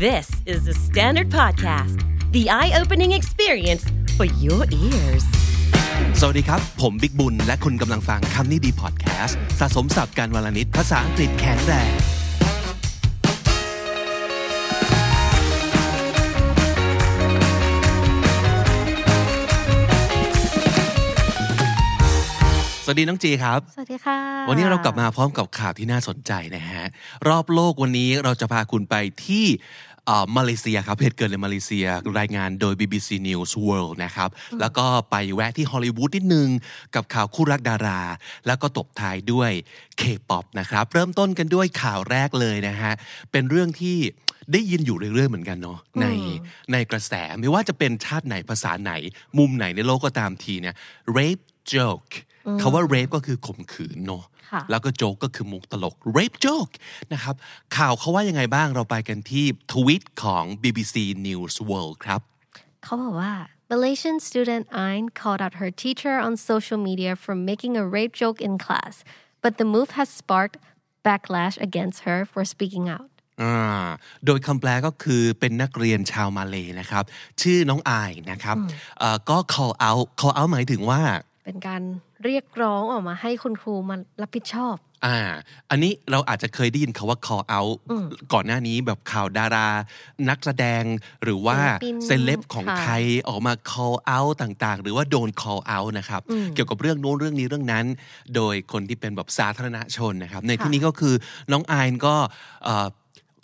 This is the Standard Podcast, the eye opening experience for your ears. สวัสดีครับ ผมบิ๊กบุญ และคุณกำลังฟังคำนี้ดีพอดแคสต์สะสมสับการวลนิดภาษาอังกฤษแข็งแรงสวัสดีน้องจีครับ สวัสดีค่ะ วันนี้เรากลับมาพร้อมกับข่าวที่น่าสนใจนะฮะ รอบโลกวันนี้เราจะพาคุณไปที่เอ่อ มาเลเซียครับเหตุเกิดในมาเลเซียรายงานโดย BBC News World นะครับแล้วก็ไปแวะที่ฮอลลีวูดนิดนึง กับข่าวคู่รักดารา แล้วก็ตบท้ายด้วย K-POP นะครับเริ่มต้นกันด้วยข่าวแรกเลยนะฮะเป็นเรื่องที่ได้ยินอยู่เรื่อยๆเหมือนกันเนาะในในกระแสไม่ว่าจะเป็นชาติไหนภาษาไหน มุมไหนในโลกก็ตามทีเนี่ย rape joke คาว่า rape ก็คือข่มขืนเนาะค่ะ แล้วก็โจ๊กก็คือมุกตลก rape joke นะครับ ข่าวเขาว่ายังไงบ้างเราไปกันที่ทวิตของ BBC News World ครับเขาบอกว่า Malaysian student Ain called out her teacher on social media for making a rape joke in class but the move has sparked backlash against her for speaking out อ่าโดยคำแปลก็คือเป็นนักเรียนชาวมาเลยนะครับ ชื่อน้องอายนะครับเอ่อก็ call out call out หมายถึงว่า เป็นการเรียกร้องออกมาให้คุณครูมารับผิดชอบ อ่า อันนี้เราอาจจะเคยได้ยินคาว่า call out ก่อนหน้านี้แบบข่าวดารา นักแสดงหรือว่าศิลปินเซเลบของค่ะไทยออกมา call out ต่างๆ หรือว่าโดน call out นะครับ เกี่ยวกับเรื่องโน้นเรื่องนี้เรื่องนั้น โดยคนที่เป็นแบบสาธารณชนนะครับ ในที่นี้ก็คือน้องไอายก็เอ่อ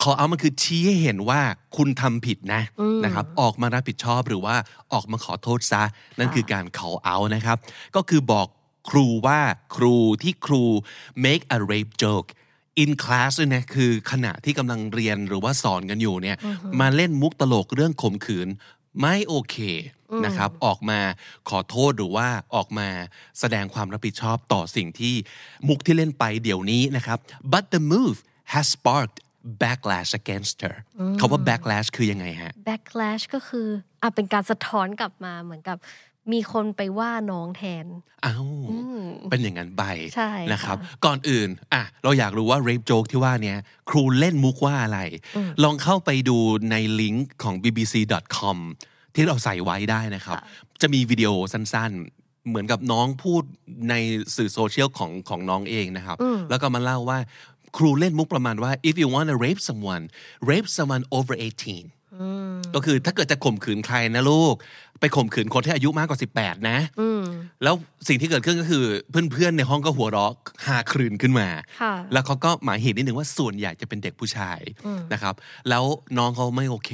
call out มันคือชี้ให้เห็นว่าคุณทำผิดนะนะครับ ออกมารับผิดชอบหรือว่าออกมาขอโทษซะ นั่นคือการ call out นะครับ ก็คือบอกครูว่าครูที่ครู make a rape joke in class ด้วยนะคือขณะที่กำลังเรียนหรือว่าสอนกันอยู่เนี่ยมาเล่นมุกตลกเรื่องข่มขืนไม่โอเคนะครับ ออกมาขอโทษหรือว่าออกมาแสดงความรับผิดชอบต่อสิ่งที่มุกที่เล่นไปเดี๋ยวนี้นะครับ but the move has sparked backlash against her เขาว่า backlash คือยังไงฮะ backlash ก็คืออะเป็นการสะท้อนกลับมาเหมือนกับมีคนไปว่าน้องแทน อ้าว เป็นอย่างนั้นไปใช่นะครับค่ะก่อนอื่น อะ เราอยากรู้ว่า rape joke ที่ว่าเนี้ยครูเล่นมุกว่าอะไร ลองเข้าไปดูในลิงก์ของ bbc.com ที่เราใส่ไว้ได้นะครับ จะมีวิดีโอสั้นๆ เหมือนกับน้องพูดในสื่อโซเชียลของของน้องเองนะครับ แล้วก็มาเล่าว่า ครูเล่นมุกประมาณว่า if you want to rape someone rape someone over 18ก็คือถ้าเกิดจะข่มขืนใครนะลูก ไปข่มขืนคนที่อายุมากกว่า 18 นะแล้วสิ่งที่เกิดขึ้นก็คือเพื่อนๆในห้องก็หัวเราะหาครืนขึ้นมาค่ะแล้วเขาก็หมายเหตุนิดหนึ่งว่าส่วนใหญ่จะเป็นเด็กผู้ชายนะครับ แล้วน้องเขาไม่โอเค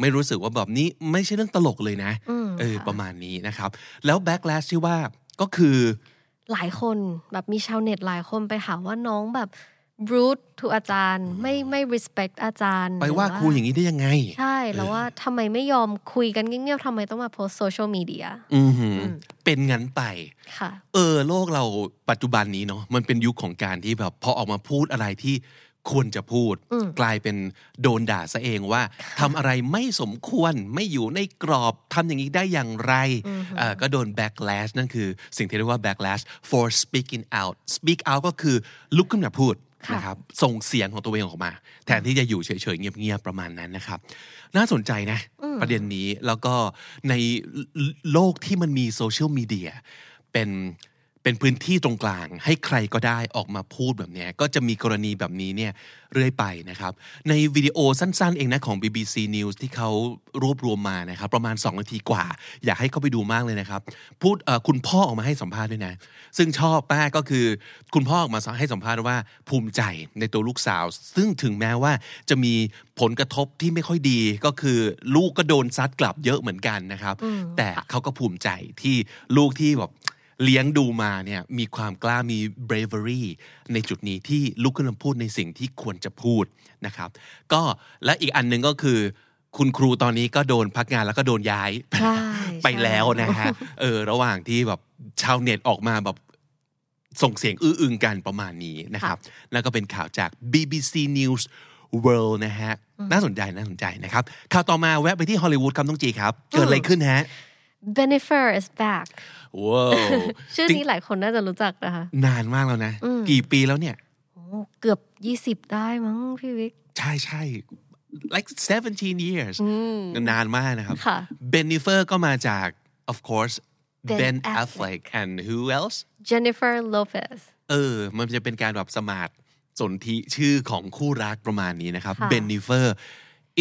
ไม่รู้สึกว่าแบบนี้ไม่ใช่เรื่องตลกเลยนะเออประมาณนี้นะครับ แล้ว backlash ที่ว่าก็คือหลายคนแบบมีชาวเน็ตหลายคนไปหาว่าน้องแบบ rude to อาจารย์ไม่ไม่ respect อาจารย์ ไปว่าหอครูอย่างนี้ได้ยังไง ใช่แล้วว่าทำไมไม่ยอมคุยกันเงียบๆทำไมต้องมาโพสโซเชียลมีเดียอือหือเป็นงั้นไปค่ะ เออ โลกเราปัจจุบันนี้เนาะมันเป็นยุคของการที่แบบพอออกมาพูดอะไรที่ควรจะพูด กลายเป็นโดนด่าซะเองว่าทำอะไรไม่สมควรไม่อยู่ในกรอบทำอย่างนี้ได้อย่างไรเอ่อก็โดน backlash นั่นคือสิ่งที่เรียกว่า backlash for speaking out speak out ก็คือลุกขึ้นมาพูดค่ะ นะครับส่งเสียงของตัวเองออกมา แทนที่จะอยู่เฉยๆเงียบๆประมาณนั้นนะครับ น่าสนใจนะ ประเด็นนี้แล้วก็ในโลกที่มันมีโซเชียลมีเดียเป็น เป็นพื้นที่ตรงกลาง ให้ใครก็ได้ออกมาพูดแบบเนี้ยก็จะมีกรณีแบบนี้เนี่ยเรื่อยไปนะครับ ในวิดีโอสั้นๆ เองนะของ BBC News ที่เขารวบรวมมานะครับ ประมาณ 2 นาทีกว่า อยากให้เขาไปดูมากเลยนะครับ พูดเอ่อคุณพ่อออกมาให้สัมภาษณ์ด้วยนะ ซึ่งชอบมากก็คือ คุณพ่อออกมาให้สัมภาษณ์ว่าภูมิใจในตัวลูกสาว ซึ่งถึงแม้ว่าจะมีผลกระทบที่ไม่ค่อยดีก็คือลูกก็โดนซัดกลับเยอะเหมือนกันนะครับ แต่เขาก็ภูมิใจที่ลูกที่แบบ เลี้ยงดูมาเนี่ยมีความกล้ามี bravery ในจุดนี้ที่ลุกขึ้นมาพูดในสิ่งที่ควรจะพูดนะครับ ก็และอีกอันหนึ่งก็คือ คุณครูตอนนี้ก็โดนพักงานแล้วก็โดนย้ายใช่ไปแล้วนะฮะเออระหว่างที่แบบชาวเน็ตออกมาแบบส่งเสียงอื้ออึงกันประมาณนี้นะครับ แล้วก็เป็นข่าวจาก BBC News World นะฮะ น่าสนใจน่าสนใจนะครับ ข่าวต่อมาแวะไปที่ฮอลลีวูดครับต้องจีครับ เกิดอะไรขึ้นฮะ Bennifer is back ว้าวชื่อจริงนี้หลายคนน่าจะรู้จักนะคะ นานมากแล้วนะ กี่ปีแล้วเนี่ยโอ้เกือบ20ได้มั้งพี่วิก ใช่ใช่ like 17 years นานมากนะครับค่ะ Bennifer ก็มาจาก of course Ben Ben Affleck Affleck and who else Jennifer Lopez เออ มันจะเป็นการแบบสมาร์ทสนธิชื่อของคู่รักประมาณนี้นะครับค่ะ Bennifer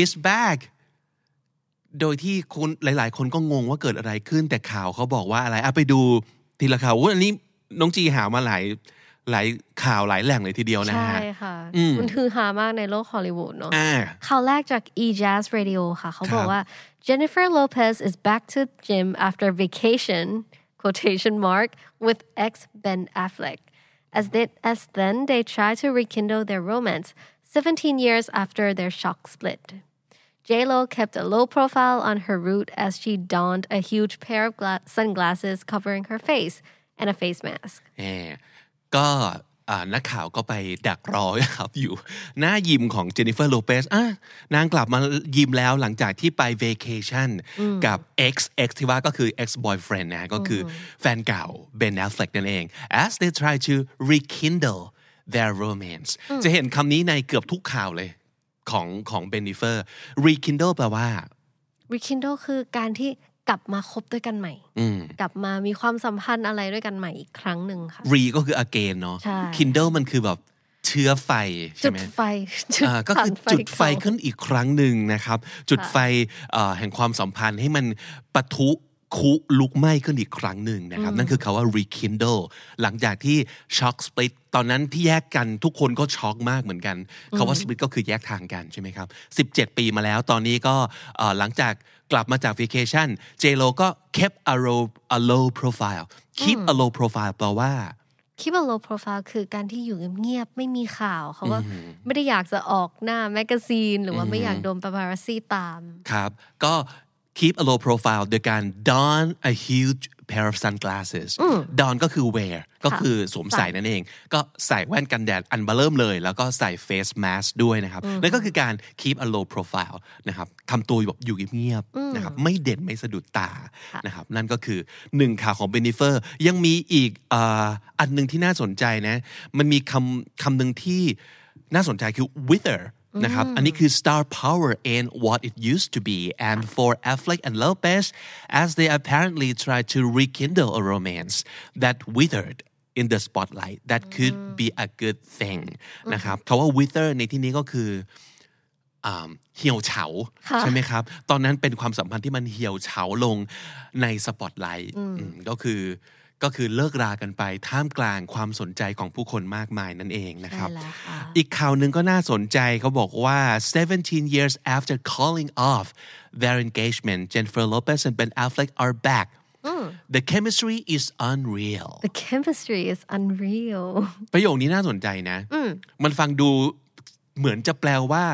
is back โดยที่คุณหลาย ๆ คนก็งงว่าเกิดอะไรขึ้น แต่ข่าวเขาบอกว่าอะไรอะไปดูทีละข่าวอุ๊ยอันนี้น้องจีหามาหลายหลายข่าวหลายแหล่งเลยทีเดียวนะใช่ฮะค่ะ มันคือฮามากในโลกฮอลลีวูดเนาะอ่าข่าวแรกจาก e-jazz radio ค่ะ เขาบอคกรับว่า Jennifer Lopez is back to gym after vacation quotation mark with ex Ben Affleck as they, as then they try to rekindle their romance 17 years after their shock split J-Lo kept a low profile on her route as she donned a huge pair of gla- sunglasses covering her face and a face mask แหมก็อ่านักข่าวก็ไปดักรอครับอยู่หน้ายิมของเจนนิเฟอร์โลเปสอะนางกลับมายิมแล้วหลังจากที่ไป vacation กับ ex ex ที่ว่าก็คือ ex boyfriend นะฮะก็คือแฟนเก่า Ben Affleck นั่นเอง as they try to rekindle their romance จะเห็นคำนี้ในเกือบทุกข่าวเลย ของของ Ben n i f e r rekindle แปลว่า rekindle คือการที่กลับมาคบด้วยกันใหม่ กลับมามีความสัมพันธ์อะไรด้วยกันใหม่อีกครั้งหนึ่งค่ะ re ก็คือ again เนาะใช่ kindle มันคือแบบเชื้อไฟจุใช่ดไหมไฟจุดอ่าก็คือผ่านจุดไฟเขาขึ้นอีกครั้งหนึ่งนะครับ จุดไฟเอ่อแห่งความสัมพันธ์ให้มันปะทุ คุลุกไหม้ขึ้นอีกครั้งหนึ่งนะครับ นั่นคือคาว่า rekindle หลังจากที่ shock split ตอนนั้นที่แยกกันทุกคนก็ช็อกมากเหมือนกันคาว่า split ก็คือแยกทางกันใช่ไหมครับ 17 ปีมาแล้วตอนนี้ก็เอ่อหลังจากกลับมาจาก vacation J-Lo ก็ kept a low a low profile keep a low profile แปลว่า keep a low profile คือการที่อยู่เงียบๆไม่มีข่าวเขาว่าไม่ได้อยากจะออกหน้าแมกกาซีน หรือว่าไม่อยากโดนปาปารัสซี่ตาม ครับ ก็ keep a low profile โดยการ don a huge pair of sunglasses don ก็คือ wear ก็คือสวมใส่นั่นเอง ก็ใส่แว่นกันแดดอันเบลเริ่มเลย แล้วก็ใส่ face mask ด้วยนะครับนั่นก็คือการ keep a low profile นะครับทำตัวแบบอยู่เงียบๆนะครับไม่เด่นไม่สะดุดตานะครับนั่นก็คือหนึ่งข่าวของ Benifer ยังมีอีกอ่าอันหนึ่งที่น่าสนใจนะ มันมีคำคำหนึ่งที่น่าสนใจคือ wither นะครับ อันนี้คือ star power and what it used to be and for Affleck and Lopez as they apparently try to rekindle a romance that withered in the spotlight that could be a good thing นะครับคาว่า wither ในที่นี้ก็คือ อ่าเหี่ยวเฉา ค่ะ ใช่ไหมครับ ตอนนั้นเป็นความสัมพันธ์ที่มันเหี่ยวเฉาลงในสปอตไลท์ก็คือ ก็คือเลิกรากันไปท่ามกลางความสนใจของผู้คนมากมายนั่นเองนะครับใช่แล้วค่ะอีกข่าวหนึ่งก็น่าสนใจเขาบอกว่า 17 years after calling off their engagement Jennifer Lopez and Ben Affleck are back the chemistry is unreal the chemistry is unreal ประโยคนี้น่าสนใจนะ มันฟังดูเหมือนจะแปลว่า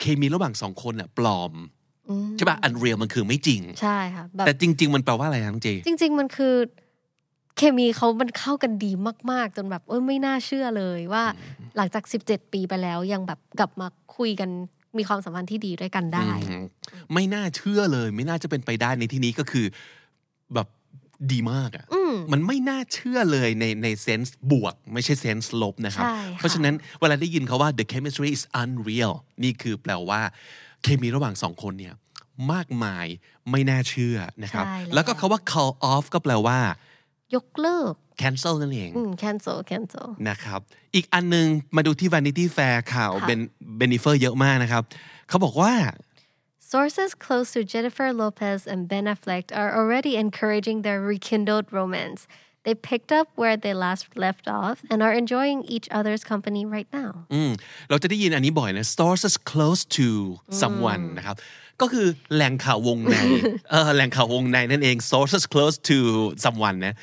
เคมีระหว่างสองคนอะปลอมใช่ป่ะ unreal มันคือไม่จริง ใช่ค่ะแบบแต่จริง ๆ มันแปลว่าอะไรทั้งจีจริง ๆ มันคือ เคมีเขามันเข้ากันดีมาก ๆ จนแบบเอ้ยไม่น่าเชื่อเลยว่า หลังจาก 17 ปีไปแล้วยังแบบกลับมาคุยกันมีความสัมพันธ์ที่ดีด้วยกันได้ ไม่น่าเชื่อเลย ไม่น่าจะเป็นไปได้ในที่นี้ก็คือแบบดีมากอะ่ะมันไม่น่าเชื่อเลยในในเซนส์บวก ไม่ใช่เซนส์ลบนะครับใช่ค่ะเพราะฉะนั้นเวลาได้ยินเขาว่า the chemistry is unreal นี่คือแปลว่า เคมีระหว่างสองคนเนี่ย มากมายไม่น่าเชื่อนะครับใช่แล้วแล้วก็คาว่า call off ก็แปลว่า ยกเลิก cancel นั่นเองอืม cancel cancel นะครับ อีกอันหนึงมาดูที่ Vanity Fair ข่าวค่ะเป็นเบนิเฟอร์เยอะมากนะครับ เขาบอกว่า Sources close to Jennifer Lopez and Ben Affleck are already encouraging their rekindled romance. They picked up where they last left off and are enjoying each other's company right now. อืมเราจะได้ยินอันนี้บ่อยนะ sources close to someone นะครับ ก็คือแหล่งข่าววงในเออแหล่งข่าววงในนั่นเอง sources close to someone นะ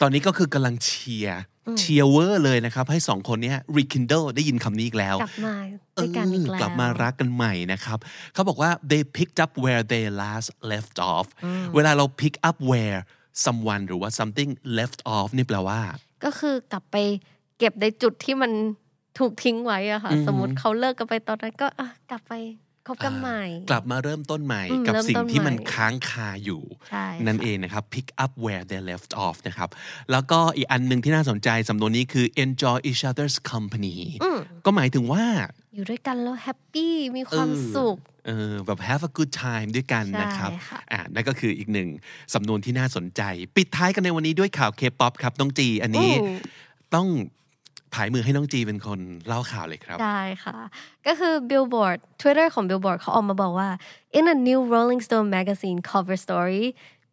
ตอนนี้ก็คือกำลังเชียร์เชียร์เวอร์เลยนะครับ ให้สองคนเนี้ย rekindle ได้ยินคำนี้อีกแล้ว กลับมาด้วยกันอีกแล้วกลับมารักกันใหม่นะครับ เขาบอกว่า they picked up where they last left off เวลาเรา pick up where someone หรือว่า something left off นี่แปลว่า ก็คือกลับไปเก็บในจุดที่มันถูกทิ้งไว้อะค่ะ สมมติเขาเลิกกันไปตอนนั้นก็อะกลับไป คบกันใหม่ กลับมาเริ่มต้นใหม่อืมกับเริ่มสิ่งต้นที่มันใหม่ค้างคาอยู่ใช่นั่นค่ะเองนะครับ pick up where they left off นะครับ แล้วก็อีกอันหนึ่งที่น่าสนใจสำนวนนี้คือ enjoy each other's company ก็หมายถึงว่า อยู่ด้วยกันแล้วแฮปปี้มีความเออสุขเออแบบ have a good time ด้วยกันใช่นะครับค่ะอ่านั่นก็คืออีกหนึ่งสำนวนที่น่าสนใจ ปิดท้ายกันในวันนี้ด้วยข่าว K-POP ครับน้องจี อันนี้อืมต้อง ผายมือให้น้องจีเป็นคนเล่าข่าวเลยครับ ได้ค่ะ ก็คือ Billboard Twitter ของ Billboard เขาออกมาบอกว่า in a new Rolling Stone magazine cover story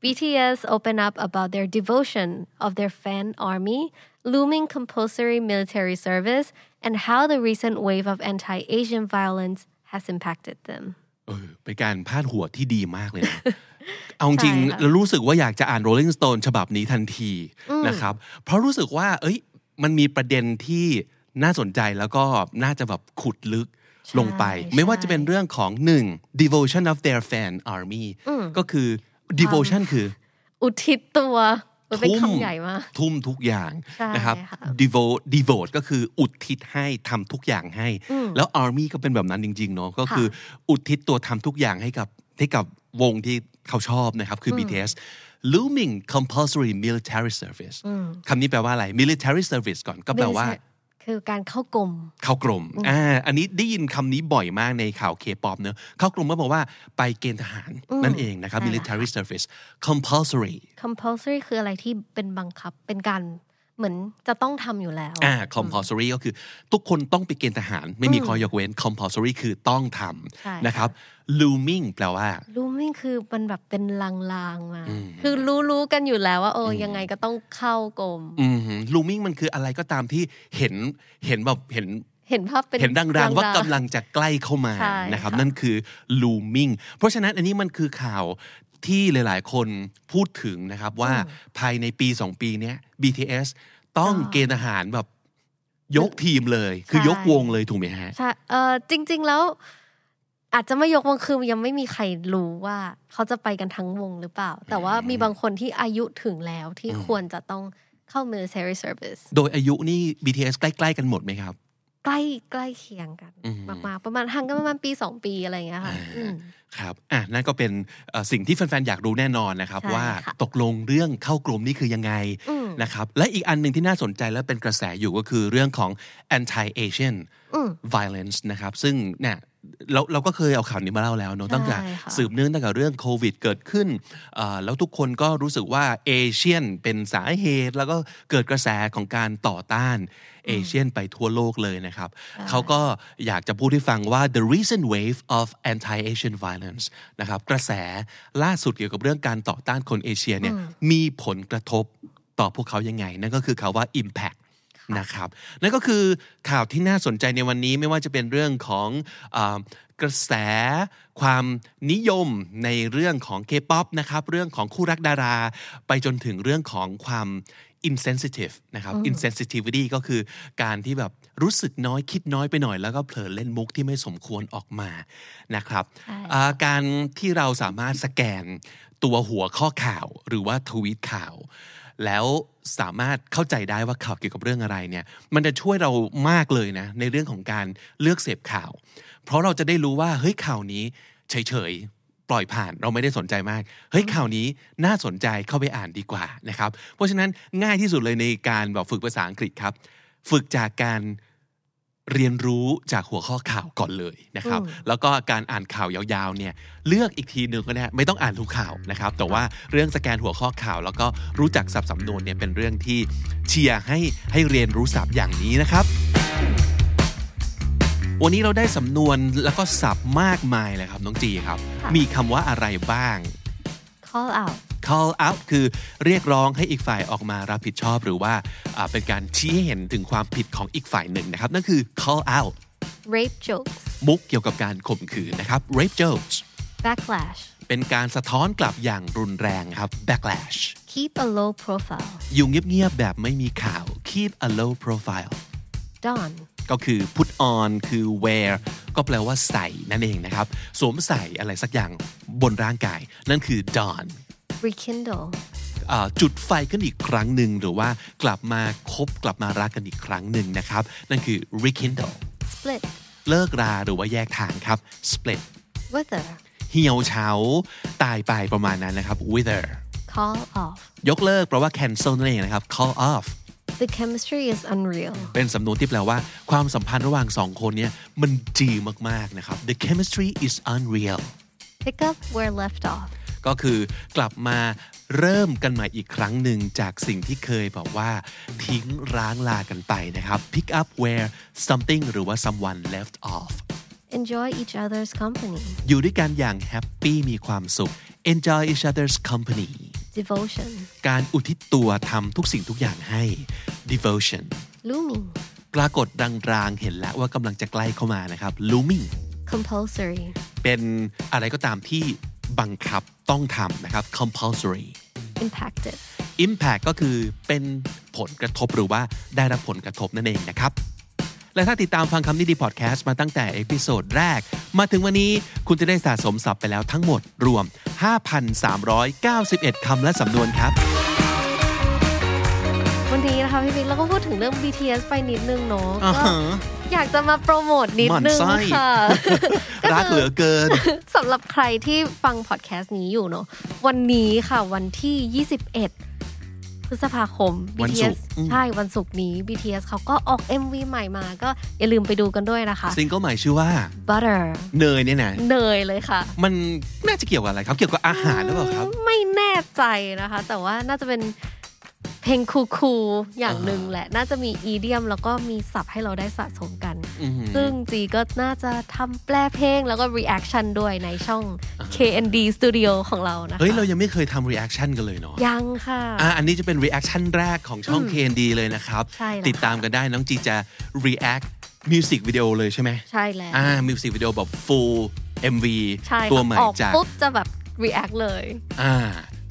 BTS open up about their devotion of their fan army looming compulsory military service and how the recent wave of anti-Asian violence has impacted them เออเป็นการพาดหัวที่ดีมากเลยนะเอาจริงใช่ค่ะๆแล้วรู้สึกว่าอยากจะอ่าน Rolling Stone ฉบับนี้ทันทีนะครับ เพราะรู้สึกว่า เอ้ย มันมีประเด็นที่น่าสนใจแล้วก็น่าจะแบบขุดลึกลงไป ไม่ว่าจะเป็นเรื่องของหนึ่ง devotion of their fan army ก็คือ devotion คือ อุทิศตัวมันเป็นทุ่มคำใหญ่มากทุ่มทุกอย่างใช่นะครับค่ะ devote devote ก็คืออุทิศให้ทำทุกอย่างให้ แล้ว army ก็เป็นแบบนั้นจริงๆเนาะก็คืออุทิศตัวทำทุกอย่างให้กับให้กับวงที่เขาชอบนะครับคือ BTS looming compulsory military service คำนี้แปลว่าอะไร military service ก่อนก็แปลว่า คือการเข้ากรมเข้ากรมอ่าอันนี้ได้ยินคำนี้บ่อยมากในข่าวเคป๊อปเนอะเข้ากรมก็บอกว่าไปเกณฑ์ทหารนั่นเองนะครับใช่ค่ะ military service compulsory compulsory คืออะไรที่เป็นบังคับเป็นการ เหมือนจะต้องทำอยู่แล้วอ่า compulsory ก็คือทุกคนต้องไปเกณฑ์ทหาร ไม่มีข้อยกเว้น compulsory คือต้องทใช่ำนะครับ looming แปลว่า looming คือมันแบบเป็นลางๆมาคือรู้ๆกันอยู่แล้วว่าโอ้ยังไงก็ต้องเข้ากรมอืม looming มันคืออะไรก็ตามที่เห็นเห็นแบบเห็น เห็นภาพเป็นเห็นรางๆว่ากำลังงจะใกล้เข้ามาใช่นะครับค่ะนั่นคือ looming เพราะฉะนั้นอันนี้มันคือข่าวที่หลายๆ คนพูดถึงนะครับว่าภายในปี 2 ปีเนี้ย BTS ต้องเกณฑ์ทหารแบบยกทีมเลย คือยกวงเลยถูกไหมฮะใช่เออจริง ๆ แล้วอาจจะไม่ยกวงคือยังไม่มีใครรู้ว่า เขาจะไปกันทั้งวงหรือเปล่า แต่ว่ามีบางคนที่อายุถึงแล้วที่ควรจะต้องเข้า military service โดยอายุนี่ BTS ใกล้ ๆ กันหมดไหมครับ ใกล้ใกล้เคียงกันอืมมากๆประมาณห่างกันประมาณปีสองปีอะไรอย่างเงี้ยค่ะอืมครับอะนั่นก็เป็นเอ่อสิ่งที่แฟนๆอยากรู้แน่นอนนะครับใช่ว่าค่ะตกลงเรื่องเข้ากรมนี่คือยังไงอืมนะครับและอีกอันหนึ่งที่น่าสนใจและเป็นกระแสอยู่ก็คือเรื่องของ anti-Asian อืม violence นะครับซึ่งเนี่ย เราเราก็เคยเอาข่าวนี้มาเล่าแล้วเนอะใช่ตั้งแต่ค่ะสืบเนื่องตั้งแต่เรื่องโควิด เกิดขึ้นเอ่อแล้วทุกคนก็รู้สึกว่าเอเชียนเป็นสาเหตุ แล้วก็เกิดกระแสของการต่อต้านเอเชียนไปทั่วโลกเลยนะครับ เขาก็อยากจะพูดให้ฟังว่า the recent wave of anti-Asian violence นะครับกระแสล่าสุดเกี่ยวกับเรื่องการต่อต้านคนเอเชียเนี่ยมีผลกระทบต่อพวกเขายังไง นั่นก็คือคาว่า impact นะครับ นั่นก็คือข่าวที่น่าสนใจในวันนี้ไม่ว่าจะเป็นเรื่องของอากระแสความนิยมในเรื่องของ K-POP นะครับเรื่องของคู่รักดารา ไปจนถึงเรื่องของความ insensitive นะครับ insensitivity ก็คือการที่แบบรู้สึกน้อยคิดน้อยไปหน่อย แล้วก็เผลอเล่นมุกที่ไม่สมควรออกมานะครับใช่อ่าการที่เราสามารถสแกนตัวหัวข้อข่าวหรือว่าทวีตข่าว แล้วสามารถเข้าใจได้ว่าข่าวเกี่ยวกับเรื่องอะไรเนี่ยมันจะช่วยเรามากเลยนะในเรื่องของการเลือกเสพข่าว เพราะเราจะได้รู้ว่าเฮ้ยข่าวนี้เฉยๆปล่อยผ่านเราไม่ได้สนใจมากเฮ้ยข่าวนี้น่าสนใจเข้าไปอ่านดีกว่านะครับเพราะฉะนั้นง่ายที่สุดเลยในการแบบฝึกภาษาอังกฤษครับ ฝึกจากการ เรียนรู้จากหัวข้อข่าวก่อนเลยนะครับ แล้วก็การอ่านข่าวยาวๆเนี่ยเลือกอีกทีหนึ่งก็ได้ไม่ต้องอ่านทุกข่าวนะครับ แต่ว่าเรื่องสแกนหัวข้อข่าว แล้วก็รู้จักศัพท์สำนวนเนี่ยเป็นเรื่องที่เชียร์ให้ให้เรียนรู้ศัพท์อย่างนี้นะครับวันนี้เราได้สำนวนแล้วก็ศัพท์มากมายเลยครับ น้องจีครับค่ะมีคำว่าอะไรบ้าง call out call out คือเรียกร้องให้อีกฝ่ายออกมารับผิดชอบหรือว่าอ่าเป็นการชี้ให้เห็นถึงความผิดของอีกฝ่ายหนึ่งนะครับ นั่นคือ call out rape jokes มุกเกี่ยวกับการข่มขืนนะครับ rape jokes backlash เป็นการสะท้อนกลับอย่างรุนแรงครับ backlash keep a low profile อยู่เงียบๆแบบไม่มีข่าว keep a low profile don ก็คือ put on คือ wear ก็แปลว่าใส่นั่นเองนะครับ สวมใส่อะไรสักอย่างบนร่างกาย นั่นคือ don rekindle อ่าจุดไฟขึ้นอีกครั้งหนึ่งหรือว่ากลับมาคบกลับมารักกันอีกครั้งหนึ่งนะครับ นั่นคือ rekindle split เลิกราหรือว่าแยกทางครับ split wither เหี่ยวเฉาตายไปประมาณนั้นนะครับ wither call off ยกเลิกแปลว่า cancel นั่นเองนะครับ call off the chemistry is unreal เป็นสำนวนที่แปลว่าความสัมพันธ์ระหว่างสองคนเนี้ยมันดีมากๆนะครับ the chemistry is unreal pick up where left off ก็คือกลับมาเริ่มกันใหม่อีกครั้งหนึ่งจากสิ่งที่เคยแบบว่าทิ้งร้างลากันไปนะครับ pick up where something หรือว่า someone left off enjoy each other's company อยู่ด้วยกันอย่างแฮปปี้มีความสุข enjoy each other's company devotion การอุทิศตัวทำทุกสิ่งทุกอย่างให้ devotion looming ปรากฏรางๆเห็นแล้วว่ากำลังจะใกล้เข้ามานะครับ looming compulsory เป็นอะไรก็ตามที่ บังคับต้องทำนะครับ compulsory impacted impact ก็คือเป็นผลกระทบหรือว่าได้รับผลกระทบนั่นเองนะครับ และถ้าติดตามฟังคำนี้ดีพอดแคสต์มาตั้งแต่ episode แรก มาถึงวันนี้คุณจะได้สะสมศัพท์ไปแล้วทั้งหมดรวม 5,391 คำและสำนวนครับ วันนี้นะคะพี่บิ๊กเราก็พูดถึงเรื่อง BTS ไปนิดนึงเนาะอ่าก็ฮะ อยากจะมาโปรโมทนิดนึงหมั่นไส้ค่ะรักเหลือเกินสำหรับใครที่ฟังพอดแคสต์นี้อยู่เนาะวันนี้ค่ะวันที่ 21พฤษภาคมวันศุก BTS ร์อืมใช่วันศุกร์นี้ BTS เขาก็ออก MV ใหม่มาก็อย่าลืมไปดูกันด้วยนะคะ ซิงเกิลใหม่ชื่อว่า Butter เนยเนี่ยนะเนยเลยค่ะ มันน่าจะเกี่ยวกับอะไรครับ เกี่ยวกับอาหารหรือเปล่าครับ ไม่แน่ใจนะคะ แต่ว่าน่าจะเป็นเพ ลงคูลๆอย่างหนึ่งแหละ น่าจะมีอีเดียมแล้วก็มีศัพท์ให้เราได้สะสมกันอือหือซึ่งจีก็น่าจะทำแปลเพลงแล้วก็ reaction ด้วยในช่อง KND Studio ของเรานะคะ เฮ้ย เรายังไม่เคยทำ reaction กันเลยเนาะ ยังค่ะอะ อันนี้จะเป็น reaction แรกของช่อง KND เลยนะครับใช่แล้วติดตามกันได้น้องจีจะ react music video เลยใช่ไหม ใช่แล้ว อ่า music video แบบ full MV ใช่ตัวค่ะใหม่ออกจากปุ๊บจะแบบ react เลย อ่า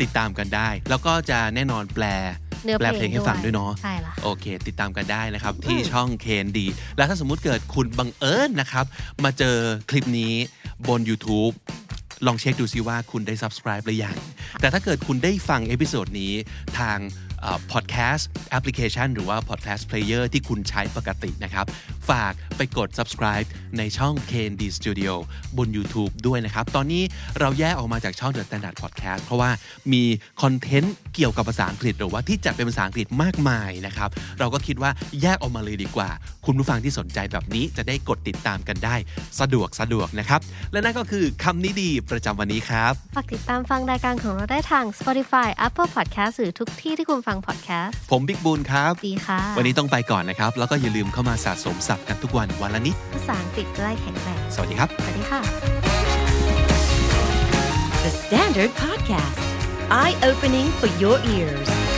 ติดตามกันได้ แล้วก็จะแน่นอนแปลเนื้อ แปลเพลงให้ฟังด้วยเนาะใช่ละโอเค ติดตามกันได้นะครับ ที่ช่อง KND แล้วถ้าสมมุติเกิดคุณบังเอิญนะครับ มาเจอคลิปนี้บน YouTube ลองเช็คดูซิว่าคุณได้ subscribe หรือยังแต่ถ้าเกิดคุณได้ฟัง episode นี้ทาง พอดแคสต์แอปพลิเคชันหรือว่า podcast player ที่คุณใช้ปกตินะครับ ฝากไปกด subscribe ในช่อง KND Studio บน YouTube ด้วยนะครับ ตอนนี้เราแยกออกมาจากช่อง The Standard Podcast เพราะว่ามีคอนเทนต์เกี่ยวกับภาษาอังกฤษหรือว่าที่จัดเป็นภาษาอังกฤษมากมายนะครับ เราก็คิดว่าแยกออกมาเลยดีกว่า คุณผู้ฟังที่สนใจแบบนี้จะได้กดติดตามกันได้ สะดวกสะดวกนะครับ และนั่นก็คือคำนี้ดีประจำวันนี้ครับ ฝากติดตามฟังรายการของเราได้ทาง Spotify Apple Podcast หรือทุกที่ที่คุณฟัง podcast ผมบิ๊กบูลครับ ดีค่ะ วันนี้ต้องไปก่อนนะครับ แล้วก็อย่าลืมเข้ามาสะสมศัพท์กันทุกวันวันละนิด ภาษาอังกฤษจะได้แข็งแรง สวัสดีครับ สวัสดีค่ะ The Standard Podcast, eye opening for your ears.